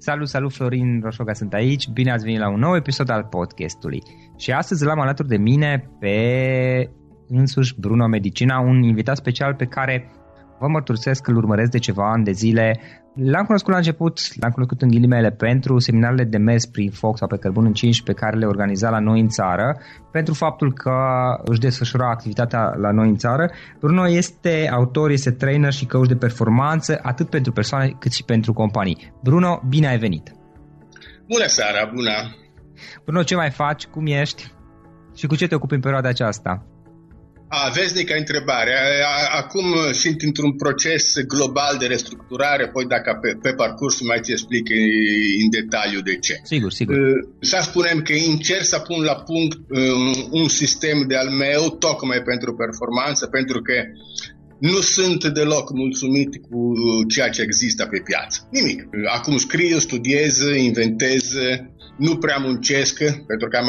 Salut, salut, Florin Roșoga sunt aici, bine ați venit la un nou episod al podcastului. Și astăzi l-am alături de mine pe însuși Bruno Medicina, un invitat special pe care vă mărturisesc că îl urmăresc de ceva ani de zile. L-am cunoscut la început, l-am cunoscut în ghilimele pentru seminarele de mers prin foc sau pe cărbun încinși pe care le organiza la noi în țară, pentru faptul că își desfășura activitatea la noi în țară. Bruno este autor, este trainer și coach de performanță, atât pentru persoane cât și pentru companii. Bruno, bine ai venit! Bună seara, bună! Bruno, ce mai faci? Cum ești? Și cu ce te ocupi în perioada aceasta? A, veznică întrebare. Acum sunt într-un proces global de restructurare, apoi dacă pe, pe parcurs mai ți explic în detaliu de ce. Sigur, sigur. Să spunem că încerc să pun la punct um, un sistem de al meu, tocmai pentru performanță, pentru că nu sunt deloc mulțumit cu ceea ce există pe piață. Nimic. Acum scriu, studiez, inventez, nu prea muncesc, pentru că am,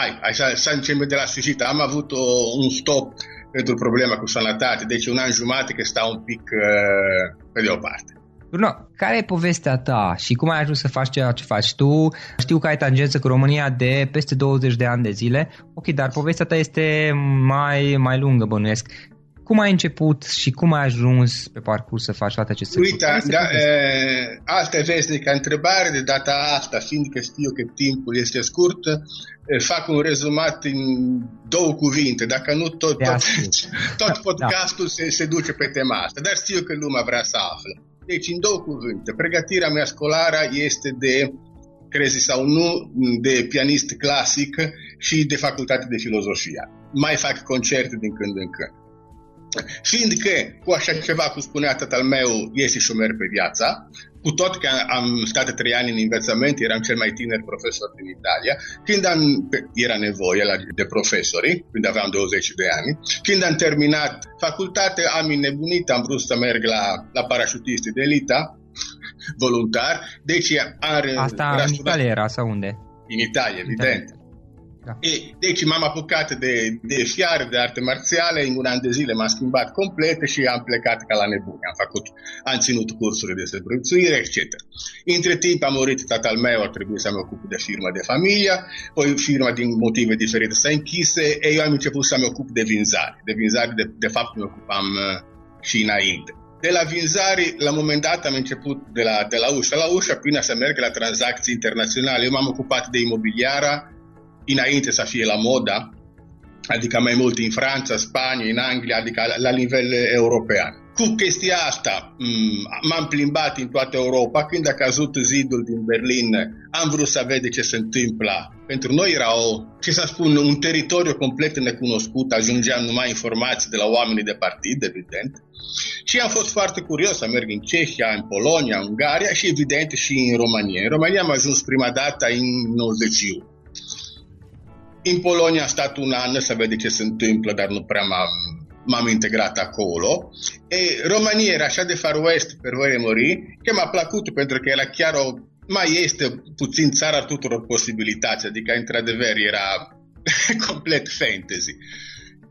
hai, așa, să începem de la sfârșit. Am avut o, un stop pentru problema cu sănătate, deci un an jumate că stau un pic uh, pe de o parte. Bruno, care e povestea ta și cum ai ajuns să faci ceea ce faci tu? Știu că ai tangență cu România de peste 20 de ani de zile. Ok, dar povestea ta este mai, mai lungă, bănuiesc. Cum ai început și cum ai ajuns pe parcurs să faci toate aceste lucruri? Uite, da, e, altă vesnică întrebare de data asta, fiindcă știu că timpul este scurt, fac un rezumat în două cuvinte, dacă nu tot, tot, tot da. podcastul da. se, se duce pe tema asta, dar știu că lumea vrea să afle. Deci, în două cuvinte, pregătirea mea școlară este de, crezi sau nu, de pianist clasic și de facultate de filozofia. Mai fac concerte din când în când. Fiindcă cu așa ceva, cum spunea tatăl meu, este șomer pe viața, cu tot că am stat trei ani în învățământ, eram cel mai tiner profesor din Italia, când am, era nevoie la, de profesori, când aveam 20 de ani, când am terminat facultate, am înnebunit, am vrut să merg la, la parașutisti de elita, voluntar, deci are... Asta în Italia era sau unde? În Italia, evident. Italia. Da. E, deci m-am apucat de, de fiare, de arte marțiale, în un an de zile m-am schimbat complet și am plecat ca la nebun. Am făcut, am ținut cursuri de supraviețuire, etc. Între timp a murit tatăl meu, a trebuit să mă ocup de firma de familie, poi firma din motive diferite s-a închise e eu am început să mă ocup de vinzare. De vinzare, de, de fapt, mă ocupam uh, și înainte. De la vinzare, la un moment dat am început de la, de la ușa la ușa până să merg la tranzacții internaționale. Eu m-am ocupat de imobiliara, înainte să fie la moda, adică mai mult în Franța, Spania, în Anglia, adică la nivel european. Cu chestia asta m-am plimbat în toată Europa. Când a căzut zidul din Berlin, am vrut să vede ce se întâmplă. Pentru noi era o, ce să spun, un teritoriu complet necunoscut. Ajungeam numai informații de la oamenii de partid, evident. Și am fost foarte curios să merg în Cehia, în Polonia, în Ungaria și evident și în România. În România am ajuns prima dată în 91. În Polonia a stat un an să vede ce se întâmplă, dar nu prea m-am, m-am integrat acolo. E, România era așa de far west per voi mori, că m-a plăcut pentru că era chiar o, mai este puțin țara tuturor posibilități, adică într-adevăr era complet fantasy.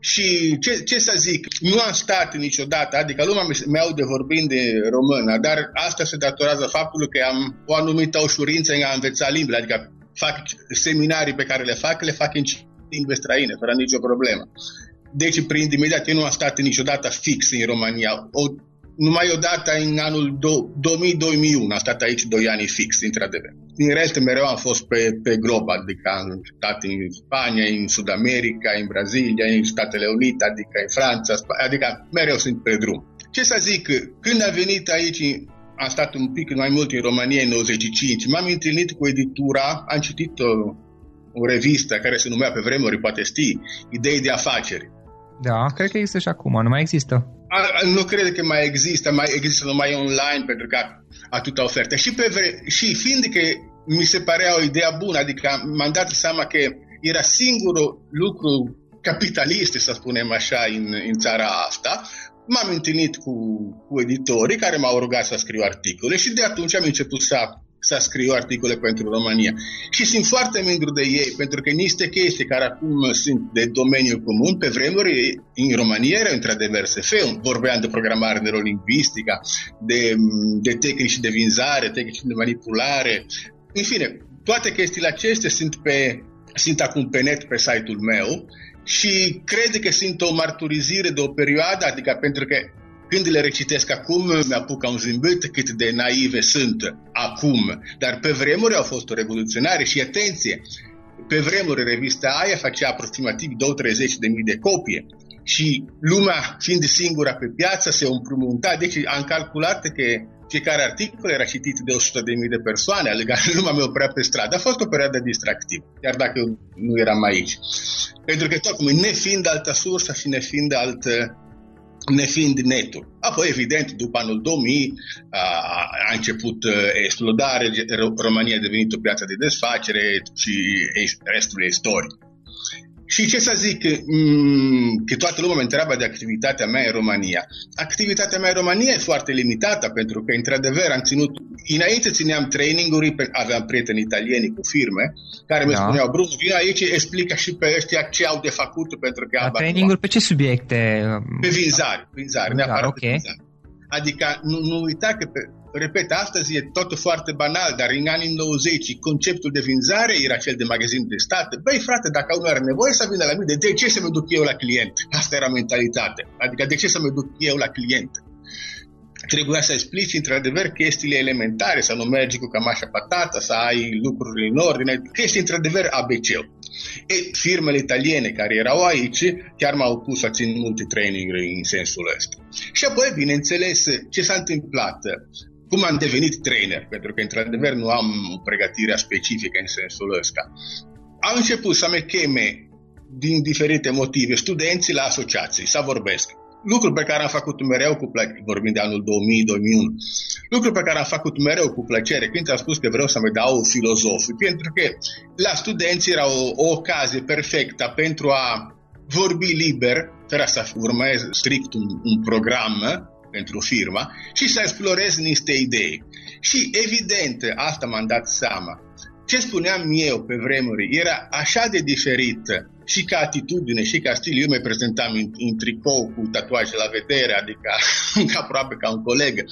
Și ce, ce să zic, nu am stat niciodată, adică lumea mi aude vorbind de română, dar asta se datorează faptului că am o anumită ușurință în a învăța limbile, adică fac seminarii pe care le fac, le fac în limbi străine, fără nicio problemă. Deci, prin imediat, eu nu am stat niciodată fix în România. O, numai odată în anul 2000-2001 am stat aici doi ani fix, într-adevăr. Din rest, mereu am fost pe, pe glob, adică am stat în Spania, în Sud America, în Brazilia, în Statele Unite, adică în Franța, adică mereu sunt pe drum. Ce să zic, când a venit aici am stat un pic mai mult în România în 95, m-am întâlnit cu editura, am citit o, o revistă care se numea pe vremuri, poate știi, Idei de afaceri. Da, cred că există și acum, nu mai există. A, nu cred că mai există, mai există numai online pentru că atâta ofertă. Și, pe vre- și fiind că mi se părea o idee bună, adică m-am dat seama că era singurul lucru capitalist, să spunem așa, în, în țara asta, m-am întâlnit cu, cu editorii care m-au rugat să scriu articole și de atunci am început să, să scriu articole pentru România. Și sunt foarte mândru de ei, pentru că niște chestii care acum sunt de domeniu comun, pe vremuri în România erau într-adevăr SF, vorbeam de programare neurolingvistică, de, de tehnici de vinzare, tehnici de manipulare, în fine, toate chestiile acestea sunt, pe, sunt acum pe net pe site-ul meu și cred că sunt o marturizire de o perioadă, adică pentru că când le recitesc acum, mi-apuc un zâmbet cât de naive sunt acum. Dar pe vremuri au fost o revoluționare și atenție, pe vremuri revista aia facea aproximativ 2-30 de mii de copii și lumea fiind singura pe piață se împrumuta, deci am calculat că fiecare articol era citit de 100.000 de persoane, adică lumea mea oprea pe stradă. A fost o perioadă distractivă, chiar dacă nu eram aici. Pentru că tocmai nefiind altă sursă și nefiind altă nefiind netul. Apoi, evident, după anul 2000 a, a început explodare, România a devenit o piață de desfacere și restul e istorie. Și ce să zic, mm, că toată lumea mă întreabă de activitatea mea în România. Activitatea mea în România e foarte limitată, pentru că, într-adevăr, am ținut, înainte țineam traininguri, aveam prieteni italieni cu firme, care da. mi spuneau, Bruno, vin aici, explică și pe ăștia ce au de făcut, pentru că... Da, traininguri pe ce subiecte? Pe vinzare, vinzare, neapărat okay. pe vinzare. Adică nu, nu uita că pe, repet, astăzi e tot foarte banal, dar în anii 90 conceptul de vânzare era cel de magazin de stat. Băi, frate, dacă unul are nevoie să vină la mine, de ce să mă duc eu la client? Asta era mentalitate. Adică de ce să mă duc eu la client? Trebuia să explici într-adevăr chestiile elementare, să nu mergi cu cămașa patată, să ai lucruri în ordine, chestii într-adevăr abc E, firmele italiene care erau aici chiar m-au pus să țin multe training în sensul ăsta. Și apoi, bineînțeles, ce s-a întâmplat? Cum am devenit trainer, pentru că într-adevăr nu am pregătirea specifică în sensul ăsta. Am început să mă cheme din diferite motive. Studenții la asociații, să vorbesc. Lucruri pe care am făcut mereu cu plăcere, vorbim de anul 2000-2001, lucruri pe care am făcut mereu cu plăcere. Când am spus că vreau să mă dau filozofi, pentru că la studenți era o, o ocazie perfectă pentru a vorbi liber, fără să urmez strict un, un program pentru firma și să explorez niște idei. Și evident, asta m-am dat seama. Ce spuneam eu pe vremuri era așa de diferit și ca atitudine și ca stil. Eu mă prezentam în, în tricou cu tatuaje la vedere, adică aproape ca un coleg.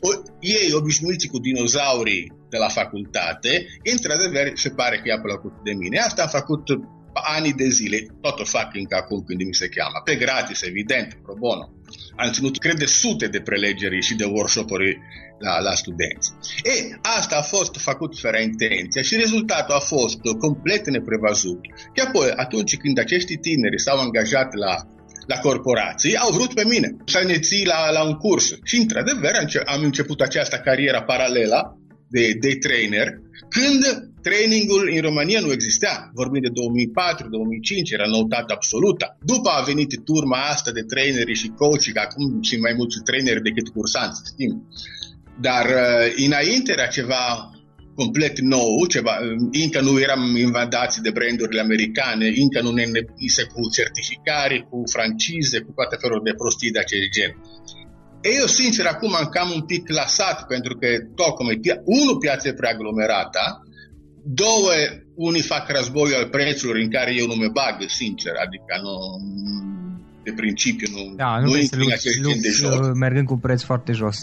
O, ei, obișnuiți cu dinozaurii de la facultate, într-adevăr se pare că i-a plăcut de mine. Asta am făcut ani de zile, tot o fac încă acum când mi se cheamă, pe gratis, evident, pro bono. Am ținut, cred, de sute de prelegeri și de workshop-uri la, la studenți. E, asta a fost făcut fără intenție și rezultatul a fost complet neprevăzut. Și apoi, atunci când acești tineri s-au angajat la la corporații, au vrut pe mine să ne ții la, la un curs. Și, într-adevăr, am început această carieră paralelă de, de trainer, când trainingul în România nu exista. Vorbim de 2004-2005, era noutate absolută. După a venit turma asta de traineri și coach, că acum sunt mai mulți traineri decât cursanți, știm. Dar uh, înainte era ceva complet nou, ceva, uh, încă nu eram invadați de brandurile americane, încă nu ne nepise cu certificare, cu francize, cu toate felul de prostii de acest gen. Eu, sincer, acum am cam un pic clasat, pentru că, tocmai, unul, piața e prea aglomerată, două, unii fac războiul al prețurilor în care eu nu mă bag, sincer, adică nu, de principiu nu, da, nu, nu intru în acest gen de joc. Mergând cu preț foarte jos.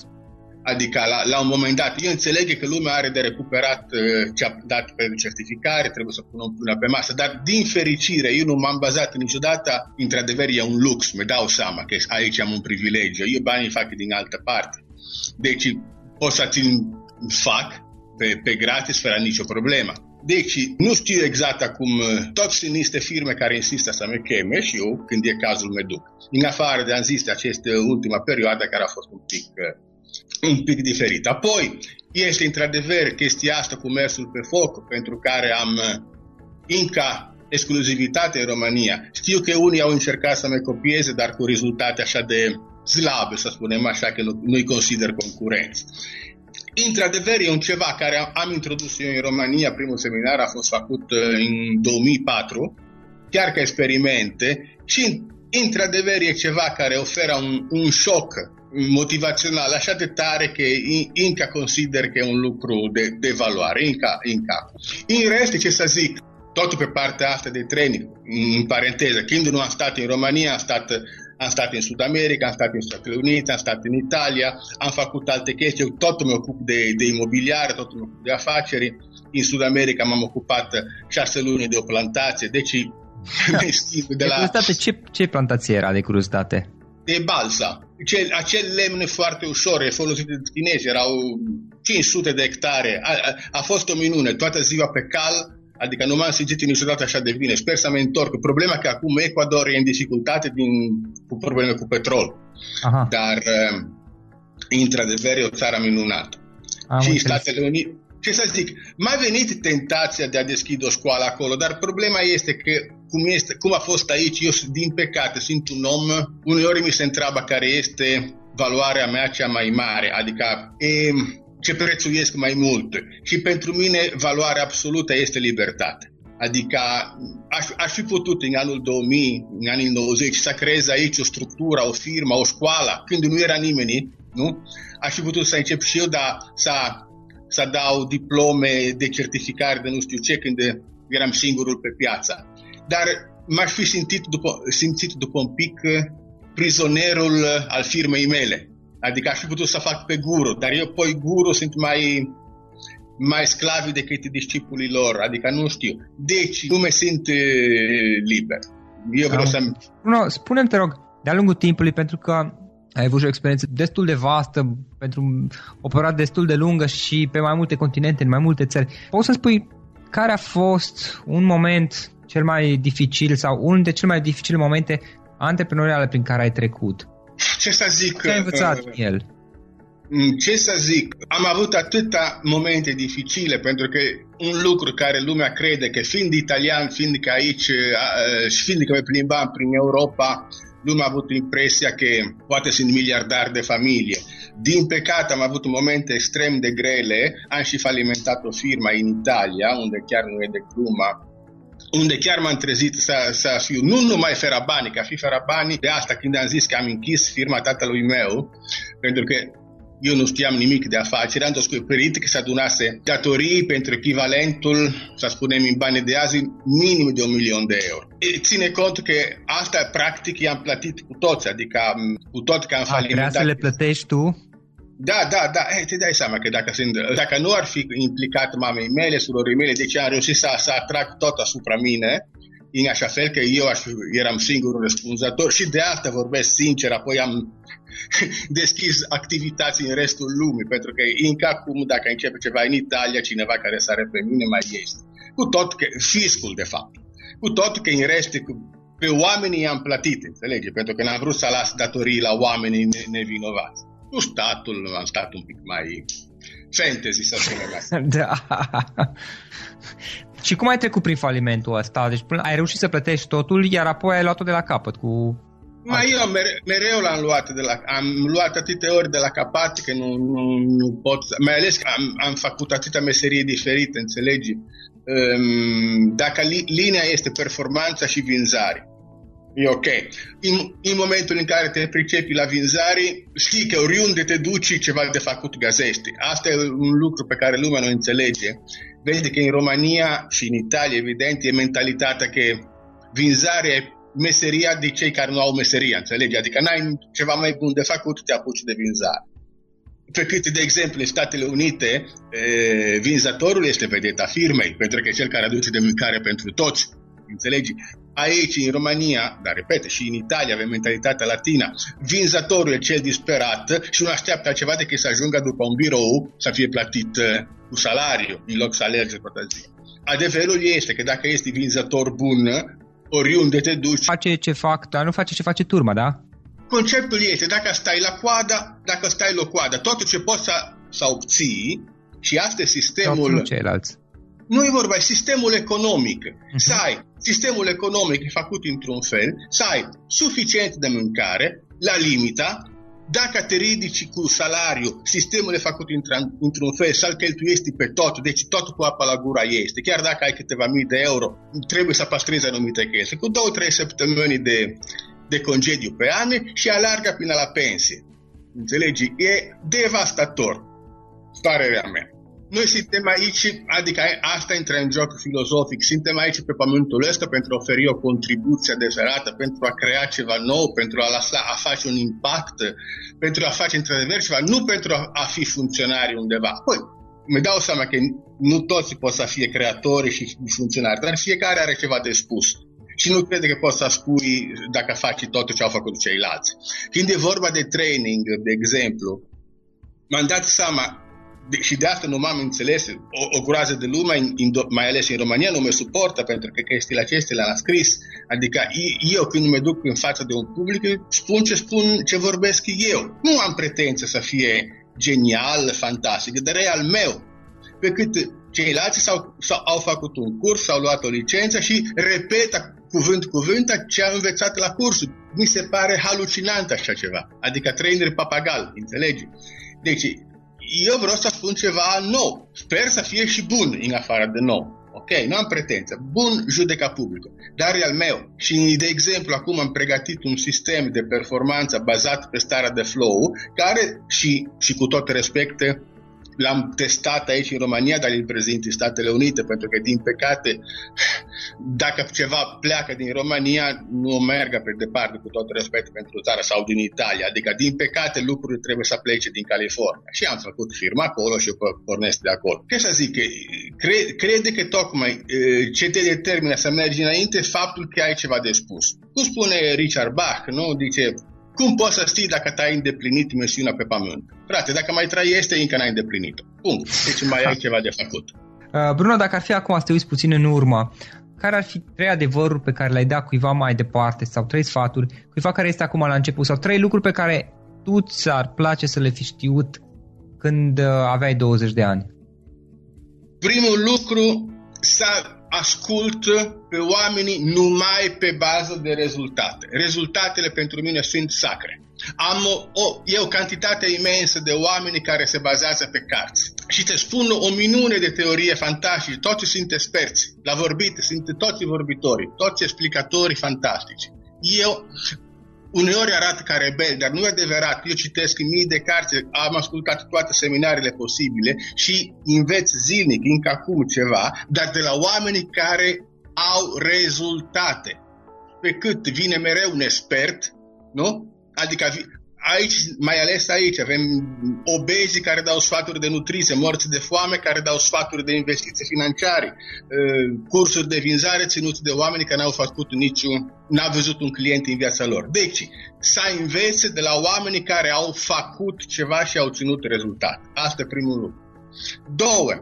Adică la, la un moment dat, eu înțeleg că lumea are de recuperat uh, ce a dat pe certificare, trebuie să pună pună pe masă, dar din fericire, eu nu m-am bazat niciodată, într-adevăr e un lux, mi dau seama că aici am un privilegiu, eu banii fac din altă parte. Deci pot să țin fac pe, pe gratis fără nicio problemă. Deci, nu știu exact acum, uh, toți sunt niște firme care insistă să mă cheme și eu, când e cazul, mă duc. În afară de, am zis, de această ultima perioadă care a fost un pic uh, un pic diferit. Apoi, este într-adevăr chestia asta cu mersul pe foc, pentru care am încă uh, exclusivitate în România. Știu că unii au încercat să mă copieze, dar cu rezultate așa de slabe, să spunem așa, că nu, nu-i consider concurenți. Într-adevăr, e un ceva care am, am introdus eu în România, primul seminar a fost făcut uh, în 2004, chiar ca experimente, și într-adevăr e ceva care oferă un, un șoc motivațional. Așa de tare că încă consider că e un lucru de, de valoare, încă, încă. În rest, ce să zic, totul pe partea asta de training, în paranteză, când nu am stat în România, am stat, am stat în Sud America, am stat în Statele Unite, am stat în Italia, am făcut alte chestii, eu tot mă ocup de, de imobiliare, tot mă ocup de afaceri. În Sud America m-am ocupat șase luni de o plantație, deci da. de la... De ce, ce plantație era de curiozitate? de balsa. Acel, acel lemn foarte ușor, e folosit de chinezi, erau 500 de hectare. A, a, a fost o minune, toată ziua pe cal, adică nu m-am simțit niciodată așa de bine. Sper să mă întorc. Problema că acum Ecuador e în dificultate din, cu probleme cu petrol. Aha. Dar, uh, într-adevăr, e o țară minunată. Am și înțeles. Statele Unite, ce să zic, m-a venit tentația de a deschide o școală acolo, dar problema este că cum, este, cum a fost aici, eu din păcate sunt un om, uneori mi se întreabă care este valoarea mea cea mai mare, adică e, ce prețuiesc mai mult. Și pentru mine valoarea absolută este libertate. Adică aș, aș fi putut în anul 2000, în anii 90, să creez aici o structură, o firmă, o școală, când nu era nimeni, nu? Aș fi putut să încep și eu, dar să să dau diplome de certificare de nu știu ce când eram singurul pe piață. Dar m-aș fi simțit după, simțit după un pic prizonerul al firmei mele. Adică aș fi putut să fac pe guru, dar eu pe guru sunt mai mai sclavi decât discipolii lor, adică nu știu. Deci, nu mă simt liber. Eu vreau să... No, spune-mi, te rog, de-a lungul timpului, pentru că ai avut o experiență destul de vastă, pentru o perioadă destul de lungă și pe mai multe continente, în mai multe țări. Poți să spui care a fost un moment cel mai dificil sau unul dintre cele mai dificile momente antreprenoriale prin care ai trecut? Ce să zic? Ce ai învățat uh, el? Mm, ce să zic, am avut atâta momente dificile pentru că un lucru care lumea crede că fiind italian, fiind că aici și fiind că mă plimbam prin Europa, lumea a avut impresia că poate sunt miliardari de familie. Din păcate am avut momente extrem de grele, am și falimentat o firmă în Italia, unde chiar nu e de glumă, unde chiar m-am trezit să, să fiu nu numai ferabani, că a fi ferabani, de asta când am zis că am închis firma tatălui meu, pentru că eu nu știam nimic de afaceri, am descoperit că se adunase datorii pentru echivalentul, să spunem în bani de azi, minim de un milion de euro. E, ține cont că asta practic i-am plătit cu toți, adică cu tot că am falimentat. să le plătești tu? Da, da, da, Ei, te dai seama că dacă, sunt, dacă nu ar fi implicat mamei mele, surorii mele, deci am reușit să, să atrag tot asupra mine, în așa fel că eu aș, eram singurul răspunzător și de asta vorbesc sincer, apoi am deschis activități în restul lumii, pentru că e ca cum dacă începe ceva în Italia, cineva care sare pe mine mai este. Cu tot că, fiscul de fapt, cu tot că în rest pe oamenii i-am plătit, înțelege? Pentru că n-am vrut să las datorii la oamenii nevinovați. Cu statul am stat un pic mai fantasy, să spunem asta. da. Și cum ai trecut prin falimentul ăsta? Deci ai reușit să plătești totul, iar apoi ai luat-o de la capăt cu... Mai eu mere, mereu l-am luat de la... Am luat atâtea ori de la capăt că nu, nu, nu pot... Mai ales că am, am făcut atâtea meserie diferite, înțelegi? Um, dacă li, linia este performanța și vânzare, e ok. În, în momentul în care te pricepi la vânzare, știi că oriunde te duci ceva de făcut găsești. Asta e un lucru pe care lumea nu înțelege. Vezi că în România și în Italia, evident, e mentalitatea că vânzarea e meseria de cei care nu au meseria, înțelegi? Adică n-ai ceva mai bun de făcut, te apuci de vânzare. Pe cât, de exemplu, în Statele Unite, e, vânzătorul este vedeta firmei, pentru că e cel care aduce de mâncare pentru toți. Înțelegi? Aici, în România, dar repete, și în Italia avem mentalitatea latina, vinzătorul e cel disperat și nu așteaptă altceva decât să ajungă după un birou să fie plătit uh, cu salariu, în loc să alerge toată ziua. Adevărul este că dacă este vinzător bun, oriunde te duci... Face ce fac, dar nu face ce face turma, da? Conceptul este, dacă stai la coadă, dacă stai la coadă, totul ce poți să, să obții, și asta e sistemul... ceilalți. Nu e vorba, e sistemul economic. Uh-huh. Să ai sistemul economic e făcut într-un fel, să ai suficient de mâncare, la limita, dacă te ridici cu salariu, sistemul e făcut într-un fel, să-l cheltuiești pe tot, deci tot cu apa la gura este. Chiar dacă ai câteva mii de euro, trebuie să păstrezi anumite chestii. Cu două, trei săptămâni de, de concediu pe an și alargă până la pensie. Înțelegi? E devastator, parerea mea. Noi suntem aici, adică asta intră în joc filozofic, suntem aici pe pământul ăsta pentru a oferi o contribuție adevărată, pentru a crea ceva nou, pentru a lăsa, a face un impact, pentru a face într-adevăr ceva, nu pentru a, a fi funcționari undeva. Păi, mi dau seama că nu toți pot să fie creatori și funcționari, dar fiecare are ceva de spus. Și nu crede că poți să spui dacă faci tot ce au făcut ceilalți. Când e vorba de training, de exemplu, m-am dat seama, de, și de asta nu m-am înțeles, o, o groază de lume, in, in, mai ales în România, nu mă suportă pentru că chestiile acestea le-am scris. Adică eu când mă duc în fața de un public, spun ce spun, ce vorbesc eu. Nu am pretenție să fie genial, fantastic, dar e al meu. Pe cât ceilalți s-au, s-au, au făcut un curs, s-au luat o licență și repetă cuvânt cuvânt ce am învățat la cursul. Mi se pare halucinant așa ceva. Adică trainer papagal, înțelegi? Deci, eu vreau să spun ceva nou. Sper să fie și bun în afară de nou. Ok, nu am pretenție. Bun judeca publică. Dar e al meu. Și, de exemplu, acum am pregătit un sistem de performanță bazat pe starea de flow, care și, și cu tot respect l-am testat aici în România, dar îl prezint în Statele Unite, pentru că, din păcate, dacă ceva pleacă din România, nu mergă pe departe, cu tot respect pentru țara, sau din Italia. Adică, din păcate, lucrurile trebuie să plece din California. Și am făcut firma acolo și pornesc de acolo. Ce să zic, cre, crede că tocmai ce te determină să mergi înainte, faptul că ai ceva de spus. Cum spune Richard Bach, nu? Dice, cum poți să știi dacă te-ai îndeplinit misiunea pe pământ? Frate, dacă mai trăiește, încă n-ai îndeplinit-o. Punct. Deci mai ai ceva de făcut. Uh, Bruno, dacă ar fi acum să te uiți puțin în urmă, care ar fi trei adevăruri pe care le-ai dat cuiva mai departe sau trei sfaturi, cuiva care este acum la început sau trei lucruri pe care tu ți-ar place să le fi știut când uh, aveai 20 de ani? Primul lucru, să ascult pe oamenii numai pe bază de rezultate. Rezultatele pentru mine sunt sacre. Am o, o, e o cantitate imensă de oameni care se bazează pe cărți. Și te spun o minune de teorie fantastice. Toți sunt experți la vorbit, sunt toți vorbitorii, toți explicatorii fantastici. Eu uneori arată ca rebel, dar nu e adevărat. Eu citesc mii de carte, am ascultat toate seminariile posibile și înveț zilnic, încă acum ceva, dar de la oamenii care au rezultate. Pe cât vine mereu un expert, nu? Adică aici, mai ales aici, avem obezii care dau sfaturi de nutriție, morți de foame care dau sfaturi de investiții financiare, uh, cursuri de vânzare ținuți de oameni care n-au făcut niciun, n-au văzut un client în viața lor. Deci, să învețe de la oamenii care au făcut ceva și au ținut rezultat. Asta e primul lucru. Două,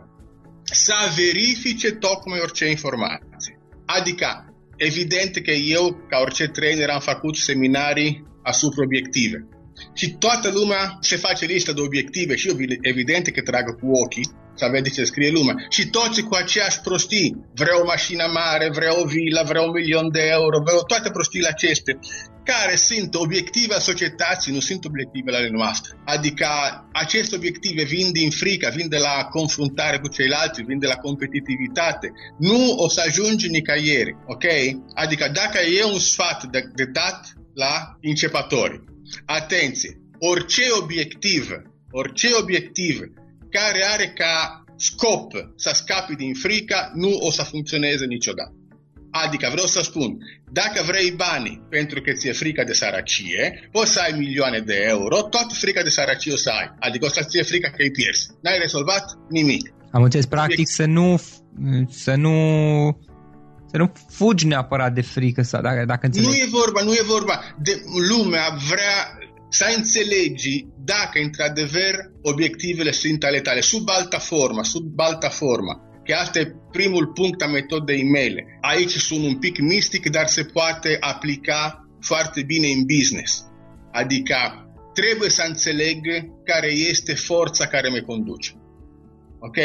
să verifice tocmai orice informație. Adică, evident că eu, ca orice trainer, am făcut seminarii asupra obiective. Și toată lumea se face listă de obiective și evident că tragă cu ochii să vede ce scrie lumea. Și toți cu aceeași prostii. Vreau o mașină mare, vreau o vilă, vreau un milion de euro, vreau toate prostiile acestea, care sunt obiective a societății, nu sunt obiective ale noastre. Adică aceste obiective vin din frică, vin de la confruntare cu ceilalți, vin de la competitivitate. Nu o să ajungi nicăieri, ok? Adică dacă e un sfat de, de dat la începători, atenție, orice obiectiv, orice obiectiv care are ca scop să scapi din frica, nu o să funcționeze niciodată. Adică vreau să spun, dacă vrei bani pentru că ți-e frica de săracie, poți să ai milioane de euro, tot frica de săracie o să ai. Adică o să ți-e frica că îi pierzi. N-ai rezolvat nimic. Am înțeles, practic, să nu, să nu să nu fugi neapărat de frică sau dacă, dacă înțelegi. Nu e vorba, nu e vorba. De, lumea vrea să înțelegi dacă într-adevăr obiectivele sunt ale tale, sub alta formă, sub alta formă. Că asta e primul punct a metodei mele. Aici sunt un pic mistic, dar se poate aplica foarte bine în business. Adică trebuie să înțeleg care este forța care me conduce. Ok?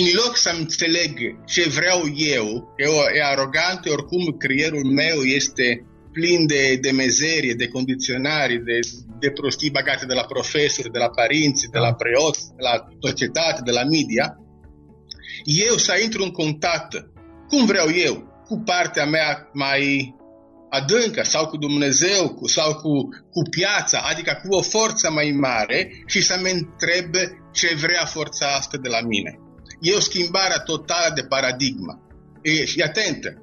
în loc să înțeleg ce vreau eu, eu e arogant, oricum creierul meu este plin de, de mezerie, de condiționari, de, de prostii bagate de la profesori, de la părinți, de la preoți, de la societate, de la media, eu să intru în contact, cum vreau eu, cu partea mea mai adâncă sau cu Dumnezeu cu, sau cu, cu piața, adică cu o forță mai mare și să mă întreb ce vrea forța asta de la mine. E o schimbare totală de paradigma. E, și atentă,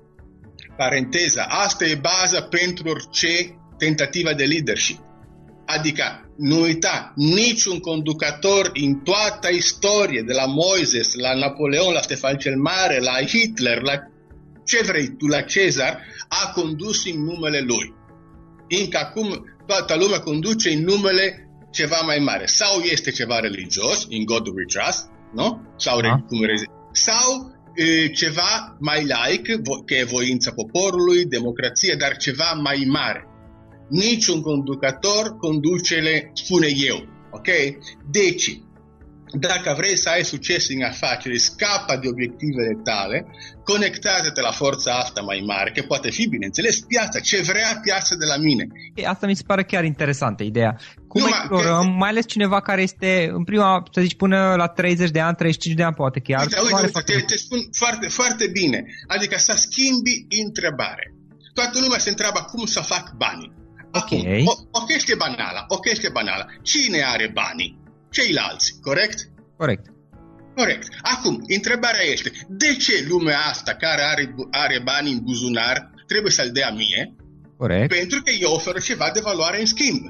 paranteza, asta e baza pentru orice tentativă de leadership. Adică, nu uita, niciun conducător în toată istorie, de la Moises, la Napoleon, la Stefan cel Mare, la Hitler, la ce vrei tu, la Cezar, a condus în numele lui. Încă acum toată lumea conduce în numele ceva mai mare. Sau este ceva religios, in God we trust, nu? Sau, da. cum sau e, ceva mai laic, că e voința poporului, democrație, dar ceva mai mare. Niciun conducător conducele, spune eu. Ok? Deci, dacă vrei să ai succes în afaceri, scapa de obiectivele tale, conectează-te la forța asta mai mare, că poate fi, bineînțeles, piața, ce vrea piața de la mine. Asta mi se pare chiar interesantă, ideea. Cum Numai, explorăm, că... mai ales cineva care este în prima, să zici, până la 30 de ani, 35 de ani, poate chiar. Uite, uite, uite te, te spun foarte, foarte bine. Adică să schimbi întrebare. Toată lumea se întreabă cum să fac banii. Acum, okay. o, o chestie banală, o chestie banală. Cine are banii? ceilalți, corect? Corect. Corect. Acum, întrebarea este, de ce lumea asta care are, are bani în buzunar trebuie să-l dea mie? Corect. Pentru că eu oferă ceva de valoare în schimb.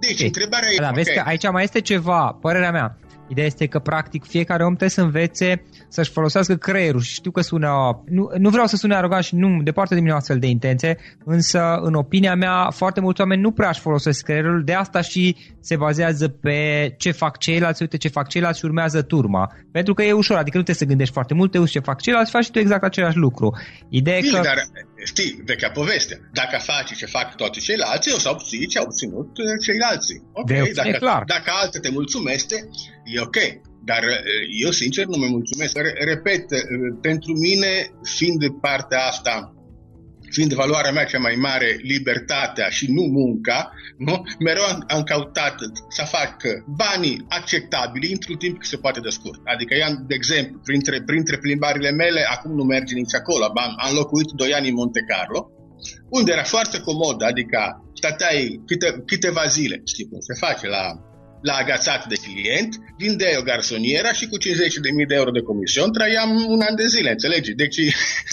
Deci, okay. întrebarea da, e... Vezi okay. că aici mai este ceva, părerea mea. Ideea este că, practic, fiecare om trebuie să învețe să-și folosească creierul. Și știu că sună... Nu, nu vreau să sune arogant și nu, departe de mine o astfel de intenție, însă, în opinia mea, foarte mulți oameni nu prea își folosesc creierul, de asta și se bazează pe ce fac ceilalți, uite ce fac ceilalți și urmează turma. Pentru că e ușor, adică nu trebuie să gândești foarte mult, te uiți ce fac ceilalți, faci și tu exact același lucru. Ideea Bine, că... dar știi, vechea poveste. Dacă faci ce fac toți ceilalți, o să obții ce au obținut uh, ceilalți. Ok, de, dacă, e clar. dacă altul te mulțumește, e ok. Dar uh, eu, sincer, nu mă mulțumesc. Repet, uh, pentru mine, fiind de partea asta fiind valoarea mea cea mai mare libertatea și nu munca, nu? mereu am, am căutat să fac banii acceptabili într-un timp cât se poate de scurt. Adică eu, de exemplu, printre, printre plimbările mele, acum nu merge nici acolo, am, am locuit doi ani în Monte Carlo, unde era foarte comod, adică stăteai câte, câteva zile, știi cum se face la la agațat de client, o garsoniera și cu 50.000 de euro de comision trăiam un an de zile, înțelegi? Deci,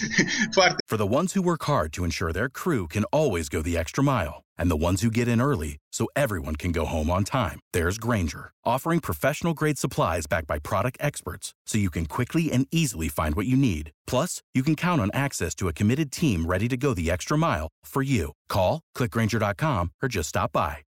foarte... For the ones who work hard to ensure their crew can always go the extra mile, and the ones who get in early so everyone can go home on time, there's Granger, offering professional grade supplies backed by product experts so you can quickly and easily find what you need. Plus, you can count on access to a committed team ready to go the extra mile for you. Call, clickgranger.com, or just stop by.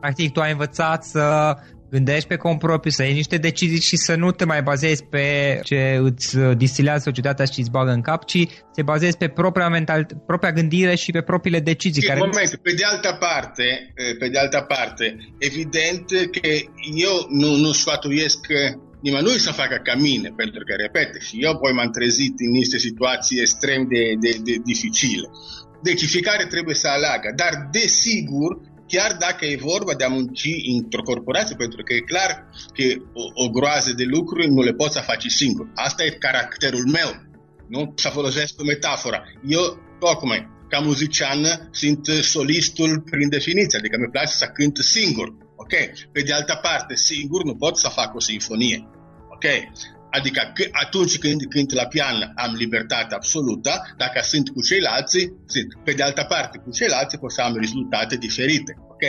Practic, tu ai învățat să gândești pe cont propriu, să iei niște decizii și să nu te mai bazezi pe ce îți distilează societatea și îți bagă în cap, ci te bazezi pe propria, mental, propria gândire și pe propriile decizii. Care... Moment, pe de altă parte, pe de altă parte, evident că eu nu, nu sfătuiesc nimănui să facă ca mine, pentru că, repete, și eu apoi m-am trezit în niște situații extrem de, de, de dificile. Deci fiecare trebuie să aleagă, dar desigur chiar dacă e vorba de a munci într-o corporație, pentru că e clar că o, o groază de lucruri nu le poți să faci singur. Asta e caracterul meu, nu? Să folosesc o metaforă. Eu, tocmai, ca muzician, sunt solistul prin definiție, adică mi place să cânt singur. Ok? Pe de altă parte, singur nu pot să fac o sinfonie. Ok? Adică atunci când cânt la pian am libertate absolută, dacă sunt cu ceilalți, sunt. Pe de altă parte, cu ceilalți pot să am rezultate diferite. Ok?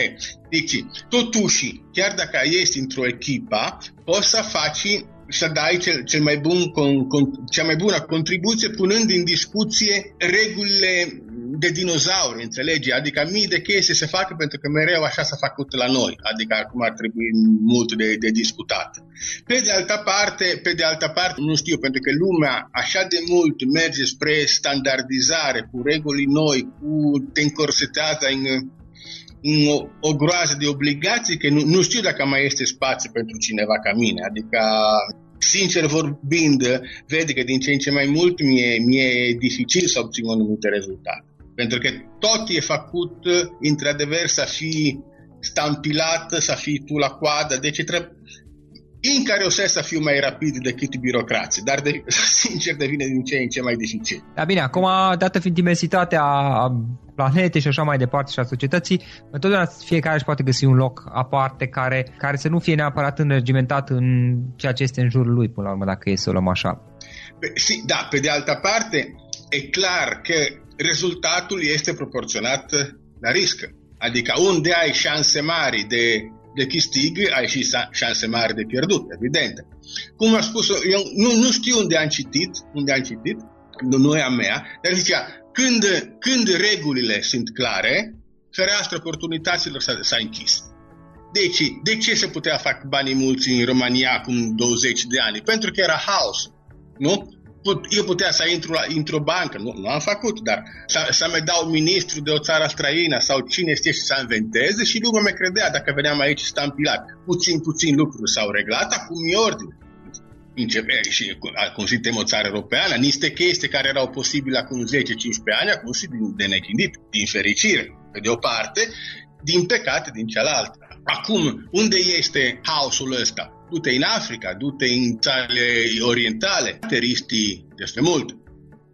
Deci, totuși, chiar dacă ești într-o echipă, poți să faci să dai cel, cel mai bun, con, con, cea mai bună contribuție punând în discuție regulile de dinozauri, înțelegi? Adică mii de chestii se facă pentru că mereu așa s-a făcut la noi. Adică acum ar trebui mult de, de discutat. Pe de altă parte, pe de altă parte, nu știu, pentru că lumea așa de mult merge spre standardizare, cu reguli noi, cu te încorsetează în, în o, o groază de obligații, că nu, nu știu dacă mai este spațiu pentru cineva ca mine. Adică sincer vorbind, vede că din ce în ce mai mult mi-e, mi-e dificil să obțin anumite rezultate. Pentru că tot e făcut, într-adevăr, să fii stampilată, să fii tu la coadă, deci trebuie în care o să fiu mai rapid decât birocrații, dar de, sincer devine din ce în ce mai dificil. Da, bine, acum, dată fiind dimensitatea planetei și așa mai departe și a societății, întotdeauna fiecare își poate găsi un loc aparte care, care să nu fie neapărat înregimentat în ceea ce este în jurul lui, până la urmă, dacă e să o luăm așa. Pe, și, da, pe de altă parte, e clar că rezultatul este proporționat la risc. Adică unde ai șanse mari de, de câștig, ai și șanse mari de pierdut, evident. Cum am spus, eu nu, nu știu unde am citit, unde am citit, nu, nu e a mea, dar zicea, când, când regulile sunt clare, fereastra oportunităților s-a, s-a închis. Deci, de ce se putea fac banii mulți în România acum 20 de ani? Pentru că era haos. Nu? Eu putea să intru la, într-o bancă, nu, nu am făcut, dar să, să mi dau ministru de o țară străină sau cine știe și să inventeze și lumea mi credea dacă veneam aici stampilat. Puțin, puțin lucruri s-au reglat, acum e ordine. începe, și acum suntem o țară europeană, niște chestii care erau posibile acum 10-15 ani, acum și din, de nechinit, din fericire, pe de o parte, din păcate din cealaltă. Acum, unde este haosul ăsta? Du-te în Africa, du-te în țările orientale, te riști destul mult.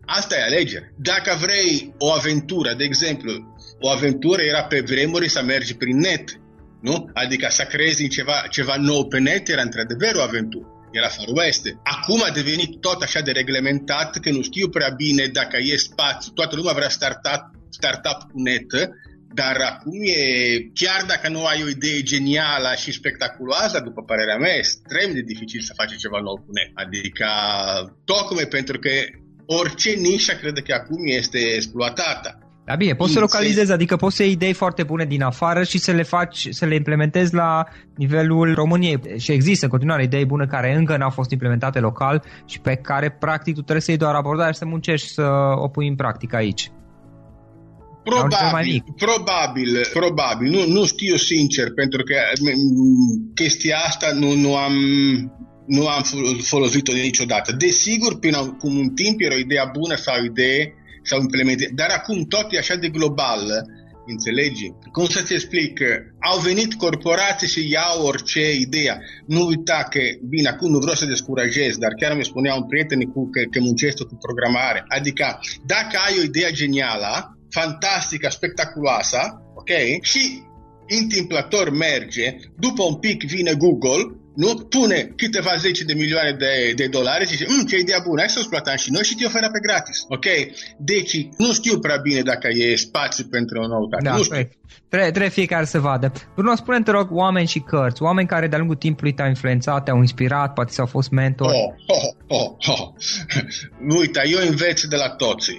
Asta e alegere. Dacă vrei o aventură, de exemplu, o aventură era pe vremuri să mergi prin net, nu? Adică să crezi ceva, ceva nou pe net era într-adevăr o aventură. Era Far West. Acum a devenit tot așa de reglementat că nu știu prea bine dacă e spațiu. Toată lumea vrea startup, startup cu net, dar acum e, chiar dacă nu ai o idee genială și spectaculoasă, după părerea mea, e extrem de dificil să faci ceva nou cu net. Adică, tocmai pentru că orice nișă cred că acum este exploatată. Da, bine, poți să localizezi, adică poți să iei idei foarte bune din afară și să le faci, să le implementezi la nivelul României. Și există în continuare idei bune care încă n-au fost implementate local și pe care practic tu trebuie să iei doar abordare și să muncești să o pui în practică aici. Probabil, probabil, probabil. Nu, nu știu sincer, pentru că chestia asta nu, nu am nu am folosit-o niciodată. Desigur, până acum un timp era o idee bună sau o idee sau implemente, dar acum tot e așa de global, înțelegi? Cum să-ți explic? Au venit corporații și iau orice idee. Nu uita că, bine, acum nu vreau să descurajez, dar chiar mi spunea un prieten cu, că, că muncesc cu programare. Adică, dacă ai o idee genială, fantastică, spectaculoasă, ok? Și întâmplător merge, după un pic vine Google nu? Pune câteva zeci de milioane de, de dolari și zice, mm, ce idee bună, hai să o exploatăm și noi și te oferă pe gratis. Ok? Deci, nu știu prea bine dacă e spațiu pentru o noutate. Da, nu știu. Trebuie, trebuie fiecare să vadă. Bruno, spune te rog, oameni și cărți, oameni care de-a lungul timpului te-au influențat, te-au inspirat, poate s-au fost mentori. Oh, oh, oh, oh. Uite, eu înveț de la toți.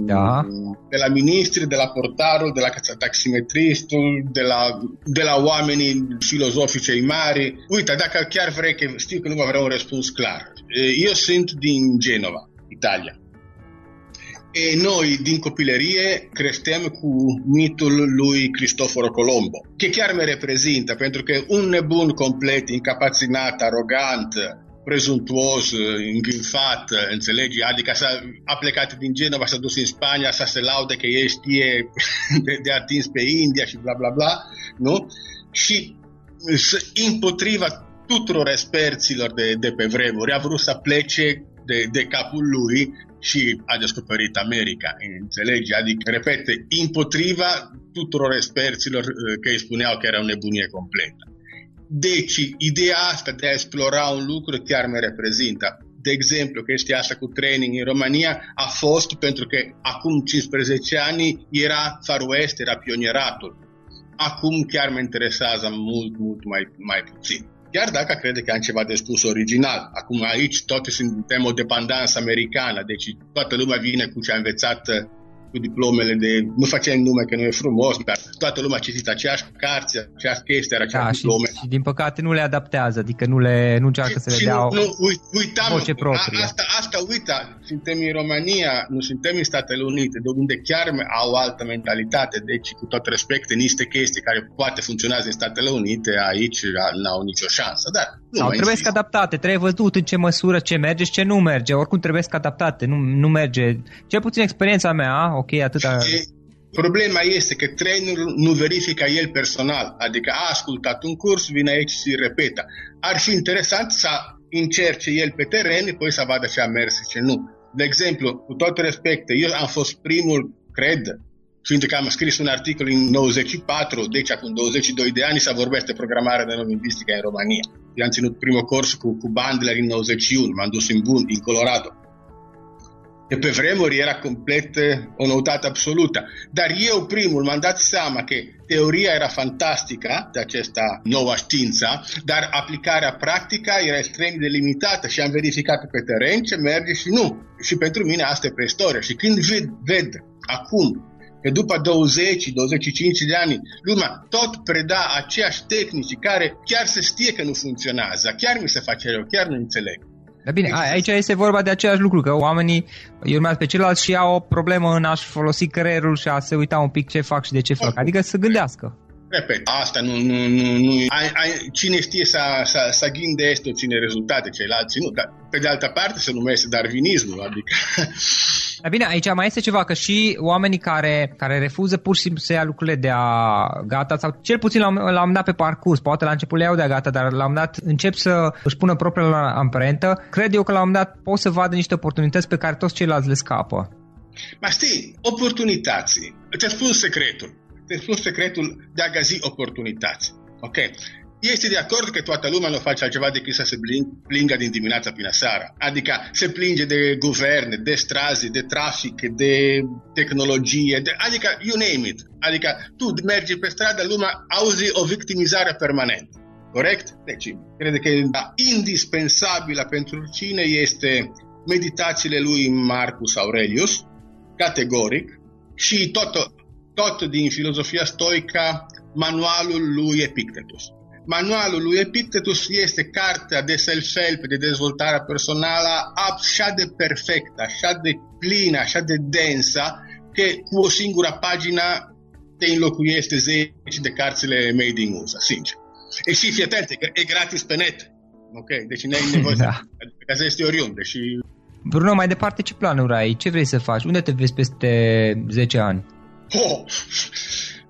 Da. De la ministri, de la portarul, de la taximetristul, de la, de la oamenii filozofici mari. Uite, dacă chiar vrei, că știu că nu va vrea un răspuns clar. Eu sunt din Genova, Italia. E noi, din copilărie, creștem cu mitul lui Cristoforo Colombo, că chiar me reprezintă, pentru că un nebun complet, incapacinat, arogant, prezuntuos, îngânfat, înțelegi? Adică s-a, a plecat din Genova, s-a dus în Spania, să se laude că ei știe de, de atins pe India și bla bla bla, nu? Și împotriva tuturor experților de, de pe vremuri, a vrut să plece de, de capul lui și a descoperit America, înțelegi? Adică, repete, împotriva tuturor experților uh, că îi spuneau că era o nebunie completă. Deci, ideea asta de a explora un lucru chiar mă reprezintă. De exemplu, chestia asta cu training în România a fost pentru că acum 15 ani era Far West, era pionieratul. Acum chiar mă interesează mult, mult mai, mai puțin chiar dacă crede că am ceva de spus original. Acum aici toate suntem o dependență americană, deci toată lumea vine cu ce a învățat cu diplomele de, nu facem nume că nu e frumos, dar toată lumea a citit aceeași carte, aceeași chestie, aceeași da, diplome. Și, și, din păcate nu le adaptează, adică nu le nu încearcă și, să le dea nu, nu, uitam, voce proprie. A, asta, asta, uita, suntem în România, nu suntem în Statele Unite, de unde chiar au altă mentalitate, deci cu tot respect, niște chestii care poate funcționează în Statele Unite, aici n-au nicio șansă, dar nu Sau trebuie să adaptate, trebuie văzut în ce măsură ce merge și ce nu merge, oricum trebuie să adaptate, nu, nu merge, cel puțin experiența mea, ok, atâta... Problema este că trainerul nu verifică el personal, adică a ascultat un curs, vine aici și repetă. Ar fi interesant să încerce el pe teren, poi să vadă ce a mers și ce nu. De exemplu, cu tot respect, eu am fost primul, cred, fiindcă că am scris un articol în 94, deci acum 22 de ani, să vorbește programarea de lingvistică în România. Eu am ținut primul curs cu, cu Bandler în 91, m-am dus în Bun, în Colorado că pe vremuri era complet eh, o noutate absolută. Dar eu primul m-am dat seama că teoria era fantastică de această nouă știință, dar aplicarea practică era extrem de limitată și am verificat pe teren ce merge și nu. Și pentru mine asta e preistoria. Și când ved, ved acum că după 20-25 de ani lumea tot preda aceeași tehnici care chiar se știe că nu funcționează, chiar mi se face rău, chiar nu înțeleg. Dar bine, aici este vorba de același lucru, că oamenii îi urmează pe ceilalți și au o problemă în a-și folosi creierul și a se uita un pic ce fac și de ce fac, adică să gândească. Repet, asta nu, nu, nu, nu ai, ai, cine știe să, să, să ghinde este obține rezultate, ceilalți nu, dar pe de altă parte se numește darwinismul, adică Dar bine, aici mai este ceva, că și oamenii care, care refuză pur și simplu să ia lucrurile de a gata, sau cel puțin la, la un dat pe parcurs, poate la început le iau de a gata, dar la un dat încep să își pună propria amprentă, cred eu că la un dat pot să vadă niște oportunități pe care toți ceilalți le scapă. Ma știi, oportunități. Te spun secretul. Te spun secretul de a găsi oportunități. Ok? este de acord că toată lumea nu face altceva decât să se plingă din dimineața până seara. Adică se plinge de guverne, de strazi, de trafic, de tehnologie, de, adică you name it. Adică tu mergi pe stradă, lumea auzi o victimizare permanentă. Corect? Deci, cred că indispensabilă pentru cine este meditațiile lui Marcus Aurelius, categoric, și tot, tot din filozofia stoică, manualul lui Epictetus. Manualul lui Epictetus este cartea de self-help, de dezvoltare personală, așa de perfectă, așa de plină, așa de densă, că cu o singură pagină te înlocuiește 10 de carțile made in USA, sincer. E și fii atent, că e gratis pe net. Ok, deci nu ai nevoie da. să găsești oriunde și... Bruno, mai departe ce planuri ai? Ce vrei să faci? Unde te vezi peste 10 ani? Oh,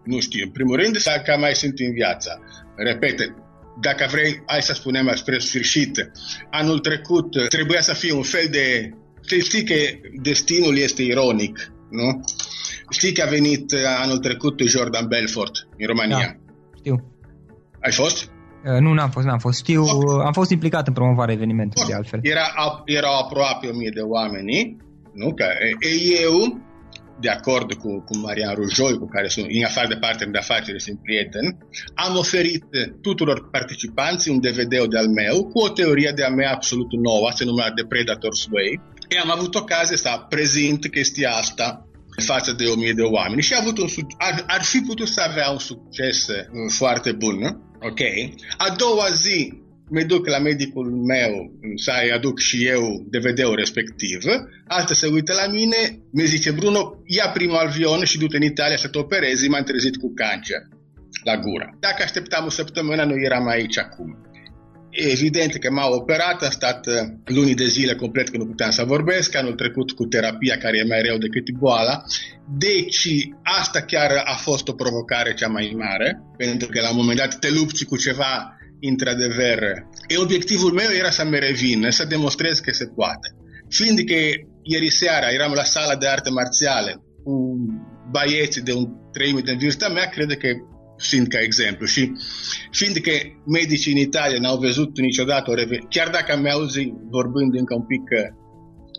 nu știu, în primul rând să ca mai sunt în viață repete, dacă vrei, hai să spunem spre sfârșit, anul trecut uh, trebuia să fie un fel de... Știi că destinul este ironic, nu? Știi că a venit uh, anul trecut Jordan Belfort în România? Da, știu. Ai fost? Uh, nu, n-am fost, n-am fost. Știu, okay. am fost implicat în promovarea evenimentului, okay. de altfel. Era, erau aproape o mie de oameni, nu? Că, e, eu de acord cu, cu Marian Rujoi, cu care sunt, în afară de parteneri de afaceri, sunt prieten, am oferit tuturor participanții un DVD de-al meu cu o teorie de-a mea absolut nouă, se numea The Predator's Way. E am avut ocazia să prezint chestia asta față de o mie de oameni și a avut un, ar, ar fi putut să avea un succes uh, foarte bun. Ok. A doua zi mă duc la medicul meu să-i aduc și eu DVD-ul respectiv, altă se uită la mine, mi zice Bruno, ia primul avion și du-te în Italia să te operezi, m-am trezit cu cancer la gură. Dacă așteptam o săptămână, nu eram aici acum. Evident că m-au operat, a stat uh, luni de zile complet că nu puteam să vorbesc, anul trecut cu terapia care e mai rău decât boala. Deci asta chiar a fost o provocare cea mai mare, pentru că la un moment dat te lupți cu ceva într-adevăr. E obiectivul meu era să mă revină, să demonstrez că se poate. Fiind că ieri seara eram la sala de arte marțiale cu băieți de un treime de vârstă mea, cred că sunt ca exemplu. Și fiind că medicii în Italia n-au văzut niciodată o revenire, chiar dacă am auzit vorbind încă un pic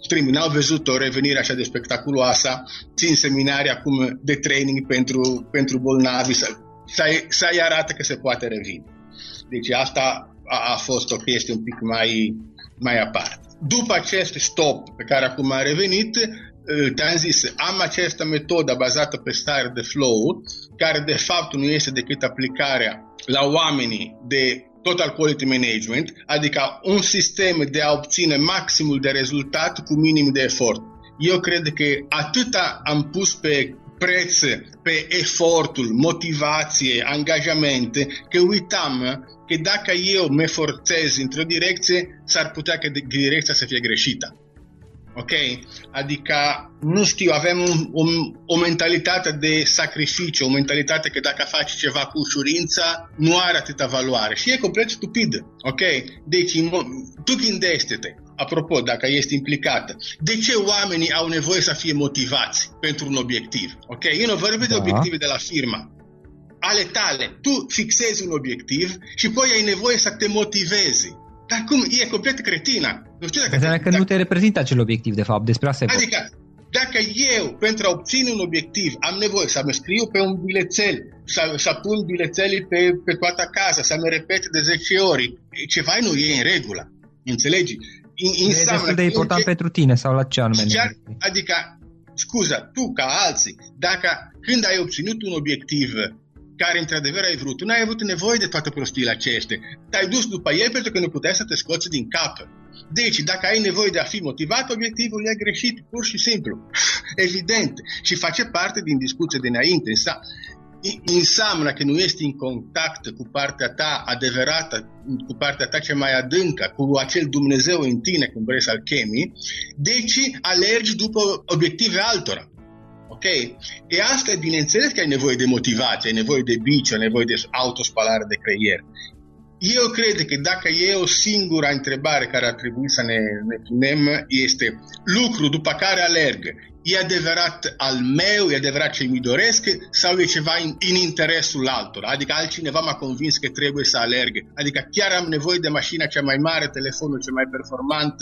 strimi, n-au văzut o revenire așa de spectaculoasă, țin seminarii acum de training pentru, pentru bolnavi, să, să-i arată că se poate reveni. Deci asta a, a fost o chestie un pic mai, mai aparte. După acest stop pe care acum a revenit, te-am zis, am această metodă bazată pe stare de flow, care de fapt nu este decât aplicarea la oamenii de total quality management, adică un sistem de a obține maximul de rezultat cu minim de efort. Eu cred că atâta am pus pe preț pe efortul, motivație, angajamente, că uitam că dacă eu mă forțez într-o direcție, s-ar putea că direcția să fie greșită. Ok? Adică, nu știu, avem un, un, o mentalitate de sacrificiu, o mentalitate că dacă faci ceva cu ușurință, nu are atâta valoare. Și e complet stupidă. Ok? Deci, tu gândește-te, apropo, dacă este implicată, de ce oamenii au nevoie să fie motivați pentru un obiectiv? Ok? Eu nu vorbesc da. de obiective de la firma, ale tale. Tu fixezi un obiectiv și apoi ai nevoie să te motivezi. Dar cum? E complet cretina. Nu știu dacă... Înseamnă că dacă... nu te reprezintă acel obiectiv, de fapt, despre asta Adică, dacă eu, pentru a obține un obiectiv, am nevoie să mă scriu pe un bilețel, să, să pun bilețelii pe, pe toată casa, să mă repet de 10 ori, ceva nu e în regulă. Înțelegi? E destul de important ce... pentru tine sau la ce anume? Chiar, adică, scuza, tu ca alții, dacă când ai obținut un obiectiv care într-adevăr ai vrut. Tu n-ai avut nevoie de toate prostiile acestea. Te-ai dus după el pentru că nu puteai să te scoți din cap. Deci, dacă ai nevoie de a fi motivat, obiectivul e greșit, pur și simplu. Evident. Și face parte din discuția de înainte. Însă, înseamnă că nu ești în contact cu partea ta adevărată, cu partea ta cea mai adâncă, cu acel Dumnezeu în tine, cum vrei să-l chemi, deci alergi după obiective altora. Ok? E asta, bineînțeles că ai nevoie de motivație, ai nevoie de bici, ai nevoie de autospalare de creier. Eu cred că dacă e o singură întrebare care ar trebui să ne, ne punem, este lucru după care alerg. E adevărat al meu, e adevărat ce mi doresc sau e ceva în, în interesul altora? Adică altcineva m-a convins că trebuie să alerg. Adică chiar am nevoie de mașina cea mai mare, telefonul cel mai performant,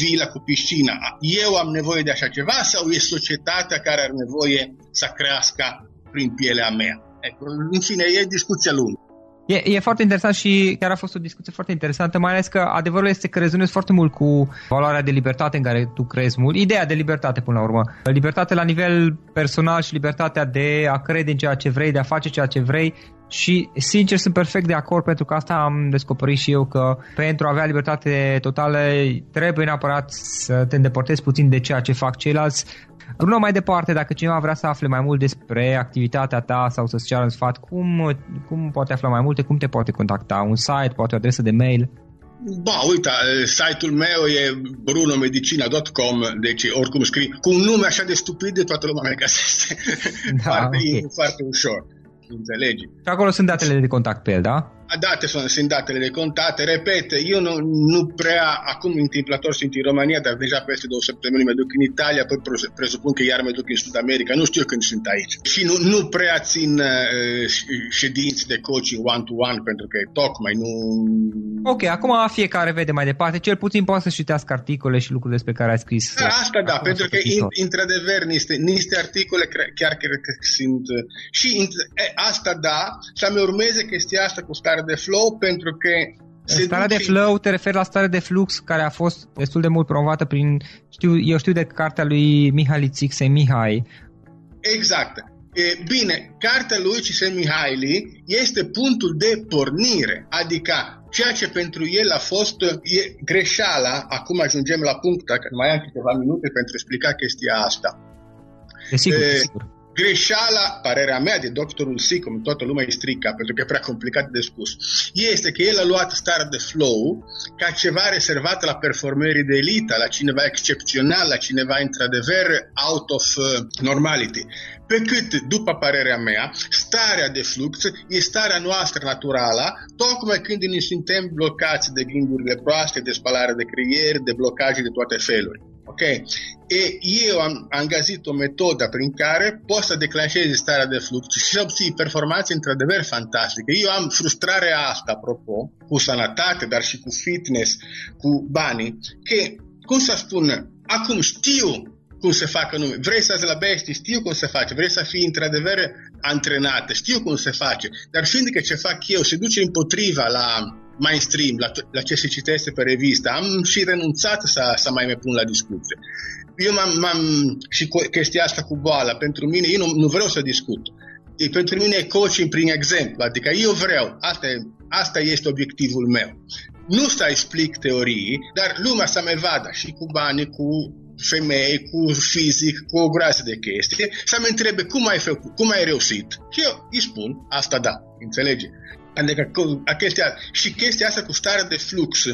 vila cu piscina. Eu am nevoie de așa ceva sau e societatea care are nevoie să crească prin pielea mea? Ecco, în fine, e discuția lungă. E, e foarte interesant și chiar a fost o discuție foarte interesantă, mai ales că adevărul este că rezonezi foarte mult cu valoarea de libertate în care tu crezi mult, ideea de libertate până la urmă. Libertate la nivel personal și libertatea de a crede în ceea ce vrei, de a face ceea ce vrei și sincer sunt perfect de acord pentru că asta am descoperit și eu că pentru a avea libertate totală trebuie neapărat să te îndepărtezi puțin de ceea ce fac ceilalți Bruno, mai departe, dacă cineva vrea să afle mai mult despre activitatea ta sau să-ți ceară un sfat, cum, cum poate afla mai multe? Cum te poate contacta? Un site, poate o adresă de mail? Ba, uite, site-ul meu e brunomedicina.com, deci oricum scrii cu un nume așa de stupid de toată lumea mea găsește. Da, foarte, okay. foarte ușor, înțelegi. Și acolo sunt datele de contact pe el, da? Date sunt, sunt datele de contate, repet, eu nu, nu prea, acum întâmplător sunt în România, dar deja peste două săptămâni mă duc în Italia, apoi presupun că iar mă duc în Sud America, nu știu când sunt aici. Și nu, nu prea țin uh, ședinți de coaching one-to-one, pentru că tocmai nu... Ok, acum fiecare vede mai departe, cel puțin poate să citească articole și lucruri despre care ai scris. Da, asta da, pentru că in, într-adevăr niște, niște articole chiar cred că sunt... Uh, și asta da, să mi urmeze chestia asta cu stare de flow pentru că Starea de flow te referi la stare de flux care a fost destul de mult promovată prin, știu, eu știu de cartea lui Mihai Mihai. Exact. E, bine, cartea lui Csikszentmihalyi este punctul de pornire, adică ceea ce pentru el a fost e greșeala, acum ajungem la punct, dacă mai am câteva minute pentru a explica chestia asta. Desigur, e, desigur. Greșeala, parerea mea de doctorul C, cum toată lumea îi strica, pentru că e prea complicat de spus, este că el a luat starea de flow ca ceva rezervat la performerii de elită, la cineva excepțional, la cineva într-adevăr out of uh, normality. Pe cât, după parerea mea, starea de flux e starea noastră naturală, tocmai când ne suntem blocați de gândurile proaste, de spalare de creier, de blocaje de toate feluri. Ok? E eu am, am găsit o metodă prin care poți să declanșezi starea de flux și să obții performanțe într-adevăr fantastice. Eu am frustrarea asta, apropo, cu sănătate, dar și cu fitness, cu banii, că, cum să spun, acum știu cum se facă nume. Vrei să zlăbești, știu cum se face. Vrei să fii într-adevăr antrenată, știu cum se face. Dar fiindcă ce fac eu se duce împotriva la mainstream, la, la ce se citește pe revistă, am și renunțat să, să mai me pun la discuție. Eu m-am, m-am și cu chestia asta cu boala, pentru mine, eu nu, nu vreau să discut. E, pentru mine e coaching prin exemplu, adică eu vreau, asta, asta este obiectivul meu. Nu să explic teorii, dar lumea să mă vadă și cu bani, cu femei, cu fizic, cu o groază de chestii, să mă întrebe cum ai făcut, cum ai reușit. Și eu îi spun, asta da, înțelege? Adică chestia, și chestia asta cu starea de flux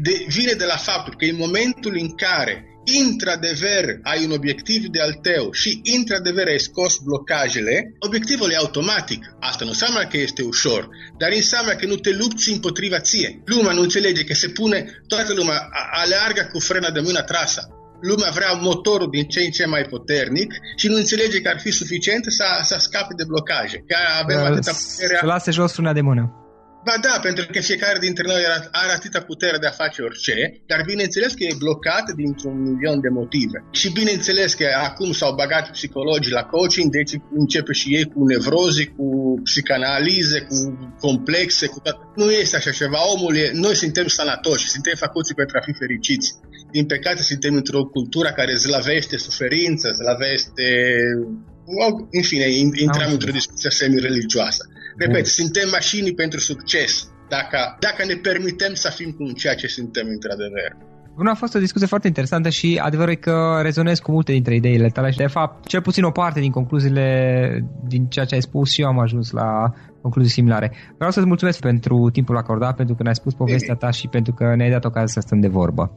de, vine de la faptul că în momentul în care într-adevăr ai un obiectiv de al tău și într-adevăr ai scos blocajele, obiectivul e automatic. Asta nu înseamnă că este ușor, dar înseamnă că nu te lupți împotriva ție. Lumea nu înțelege că se pune, toată lumea aleargă cu frena de mână trasă lumea vrea motorul din ce în ce mai puternic și nu înțelege că ar fi suficient să, să scape de blocaje. Că avem uh, atâta putere. Să lase jos frâna de mână. Ba da, pentru că fiecare dintre noi are atâta putere de a face orice, dar bineînțeles că e blocat dintr-un milion de motive. Și bineînțeles că acum s-au bagat psihologii la coaching, deci începe și ei cu nevrozi, cu psicanalize, cu complexe, cu tot. Nu este așa ceva. Omul e, noi suntem sănătoși, suntem făcuți pentru a fi fericiți. Din păcate suntem într-o cultură care zlavește suferință, zlavește în fine, intrăm într-o discuție semi-religioasă. Repet, suntem mașini pentru succes dacă, dacă ne permitem să fim cu ceea ce suntem într-adevăr. Bun, a fost o discuție foarte interesantă și adevărul e că rezonez cu multe dintre ideile tale și de fapt cel puțin o parte din concluziile din ceea ce ai spus și eu am ajuns la concluzii similare. Vreau să-ți mulțumesc pentru timpul acordat, pentru că ne-ai spus povestea ta și pentru că ne-ai dat ocazia să stăm de vorbă.